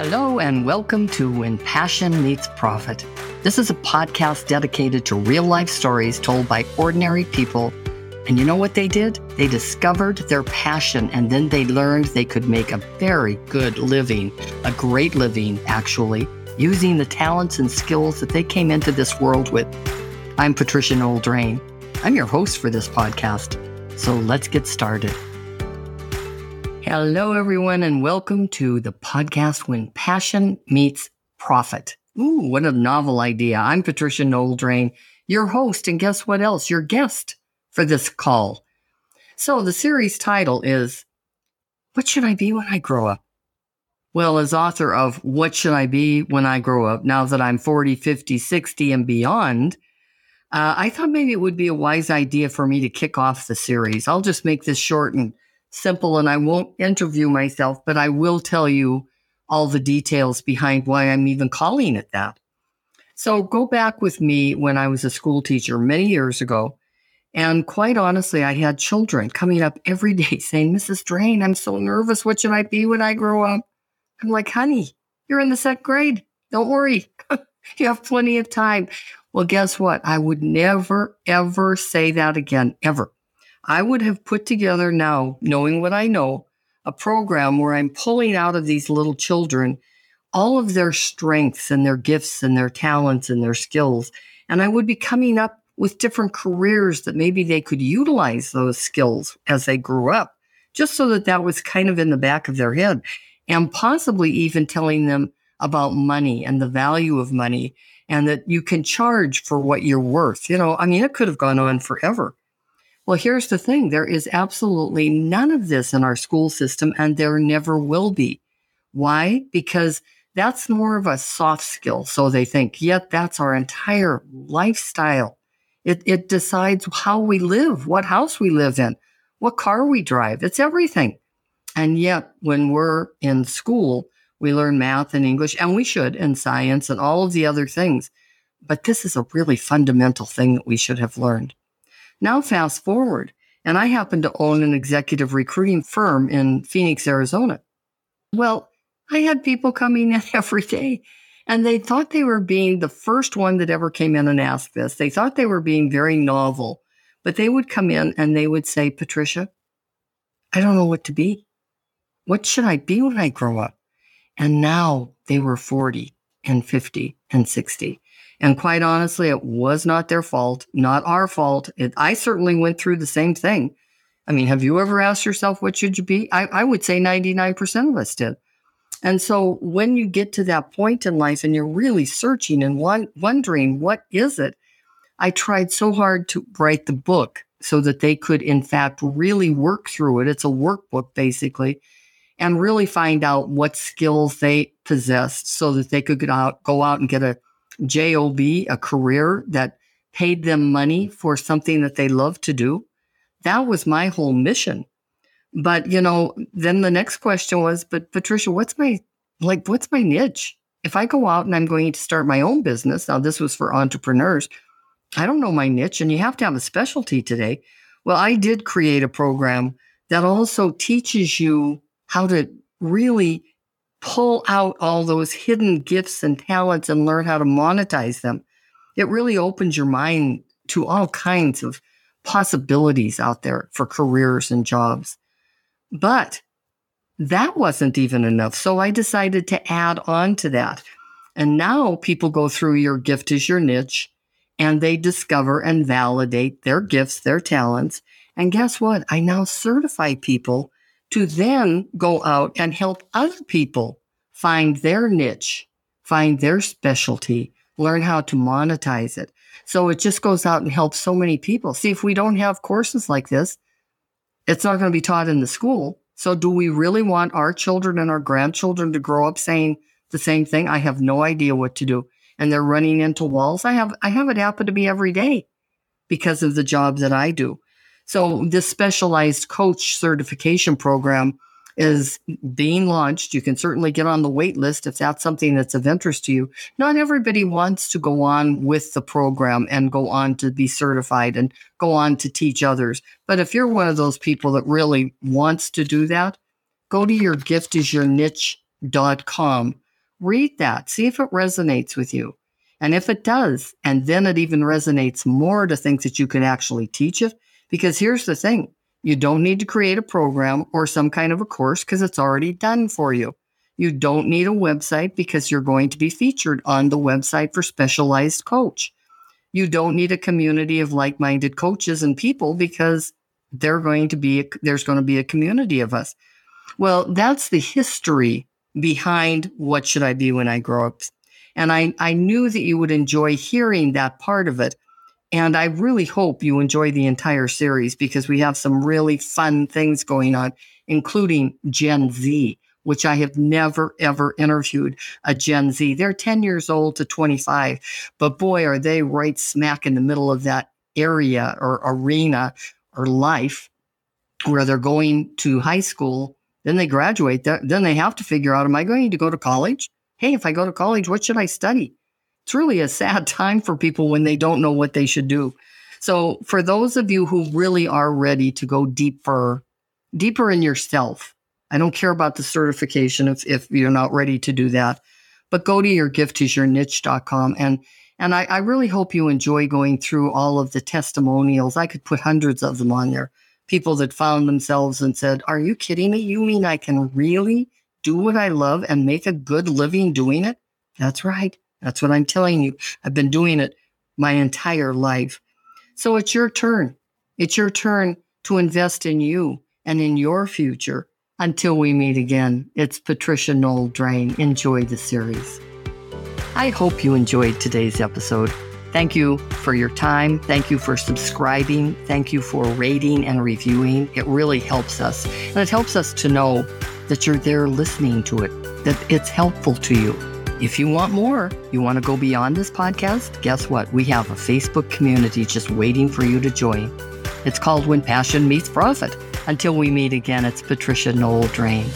Hello, and welcome to When Passion Meets Profit. This is a podcast dedicated to real life stories told by ordinary people. And you know what they did? They discovered their passion and then they learned they could make a very good living, a great living, actually, using the talents and skills that they came into this world with. I'm Patricia Noel Drain. I'm your host for this podcast. So let's get started. Hello, everyone, and welcome to the podcast When Passion Meets Profit. Ooh, what a novel idea. I'm Patricia Noel Drain, your host, and guess what else? Your guest for this call. So the series title is What Should I Be When I Grow Up? Well, as author of What Should I Be When I Grow Up, now that I'm 40, 50, 60, and beyond, uh, I thought maybe it would be a wise idea for me to kick off the series. I'll just make this short and simple, and I won't interview myself, but I will tell you all the details behind why I'm even calling it that. So go back with me when I was a school teacher many years ago. And quite honestly, I had children coming up every day saying, Mrs. Drain, I'm so nervous. What should I be when I grow up? I'm like, honey, you're in the second grade. Don't worry. you have plenty of time. Well, guess what? I would never, ever say that again, ever. I would have put together now, knowing what I know, a program where I'm pulling out of these little children all of their strengths and their gifts and their talents and their skills. And I would be coming up with different careers that maybe they could utilize those skills as they grew up, just so that that was kind of in the back of their head and possibly even telling them about money and the value of money and that you can charge for what you're worth. You know, I mean, it could have gone on forever. Well, here's the thing there is absolutely none of this in our school system, and there never will be. Why? Because that's more of a soft skill. So they think, yet that's our entire lifestyle. It, it decides how we live, what house we live in, what car we drive. It's everything. And yet, when we're in school, we learn math and English, and we should, and science and all of the other things. But this is a really fundamental thing that we should have learned. Now, fast forward, and I happen to own an executive recruiting firm in Phoenix, Arizona. Well, I had people coming in every day and they thought they were being the first one that ever came in and asked this. They thought they were being very novel, but they would come in and they would say, Patricia, I don't know what to be. What should I be when I grow up? And now they were 40 and 50 and 60. And quite honestly, it was not their fault, not our fault. It, I certainly went through the same thing. I mean, have you ever asked yourself, what should you be? I, I would say 99% of us did. And so when you get to that point in life and you're really searching and wondering, what is it? I tried so hard to write the book so that they could, in fact, really work through it. It's a workbook, basically and really find out what skills they possessed so that they could get out, go out and get a job, a career that paid them money for something that they love to do. That was my whole mission. But, you know, then the next question was, but Patricia, what's my, like, what's my niche? If I go out and I'm going to start my own business, now this was for entrepreneurs, I don't know my niche and you have to have a specialty today. Well, I did create a program that also teaches you how to really pull out all those hidden gifts and talents and learn how to monetize them. It really opens your mind to all kinds of possibilities out there for careers and jobs. But that wasn't even enough. So I decided to add on to that. And now people go through your gift is your niche and they discover and validate their gifts, their talents. And guess what? I now certify people to then go out and help other people find their niche, find their specialty, learn how to monetize it. So it just goes out and helps so many people. See, if we don't have courses like this, it's not going to be taught in the school. So do we really want our children and our grandchildren to grow up saying the same thing? I have no idea what to do. And they're running into walls. I have I have it happen to me every day because of the job that I do. So this specialized coach certification program is being launched. You can certainly get on the wait list if that's something that's of interest to you. Not everybody wants to go on with the program and go on to be certified and go on to teach others. But if you're one of those people that really wants to do that, go to your giftisyourniche.com read that, see if it resonates with you. And if it does, and then it even resonates more to think that you can actually teach it, because here's the thing you don't need to create a program or some kind of a course because it's already done for you. You don't need a website because you're going to be featured on the website for Specialized Coach. You don't need a community of like minded coaches and people because they're going to be a, there's going to be a community of us. Well, that's the history behind what should I be when I grow up. And I, I knew that you would enjoy hearing that part of it. And I really hope you enjoy the entire series because we have some really fun things going on, including Gen Z, which I have never, ever interviewed a Gen Z. They're 10 years old to 25, but boy, are they right smack in the middle of that area or arena or life where they're going to high school, then they graduate, then they have to figure out, am I going to go to college? Hey, if I go to college, what should I study? It's really a sad time for people when they don't know what they should do. So, for those of you who really are ready to go deeper, deeper in yourself, I don't care about the certification if, if you're not ready to do that, but go to your giftisyourniche.com and and I, I really hope you enjoy going through all of the testimonials. I could put hundreds of them on there. People that found themselves and said, Are you kidding me? You mean I can really do what I love and make a good living doing it? That's right. That's what I'm telling you. I've been doing it my entire life. So it's your turn. It's your turn to invest in you and in your future. Until we meet again, it's Patricia Noel Drain. Enjoy the series. I hope you enjoyed today's episode. Thank you for your time. Thank you for subscribing. Thank you for rating and reviewing. It really helps us. And it helps us to know that you're there listening to it, that it's helpful to you. If you want more, you want to go beyond this podcast, guess what? We have a Facebook community just waiting for you to join. It's called When Passion Meets Profit. Until we meet again, it's Patricia Noel Drain.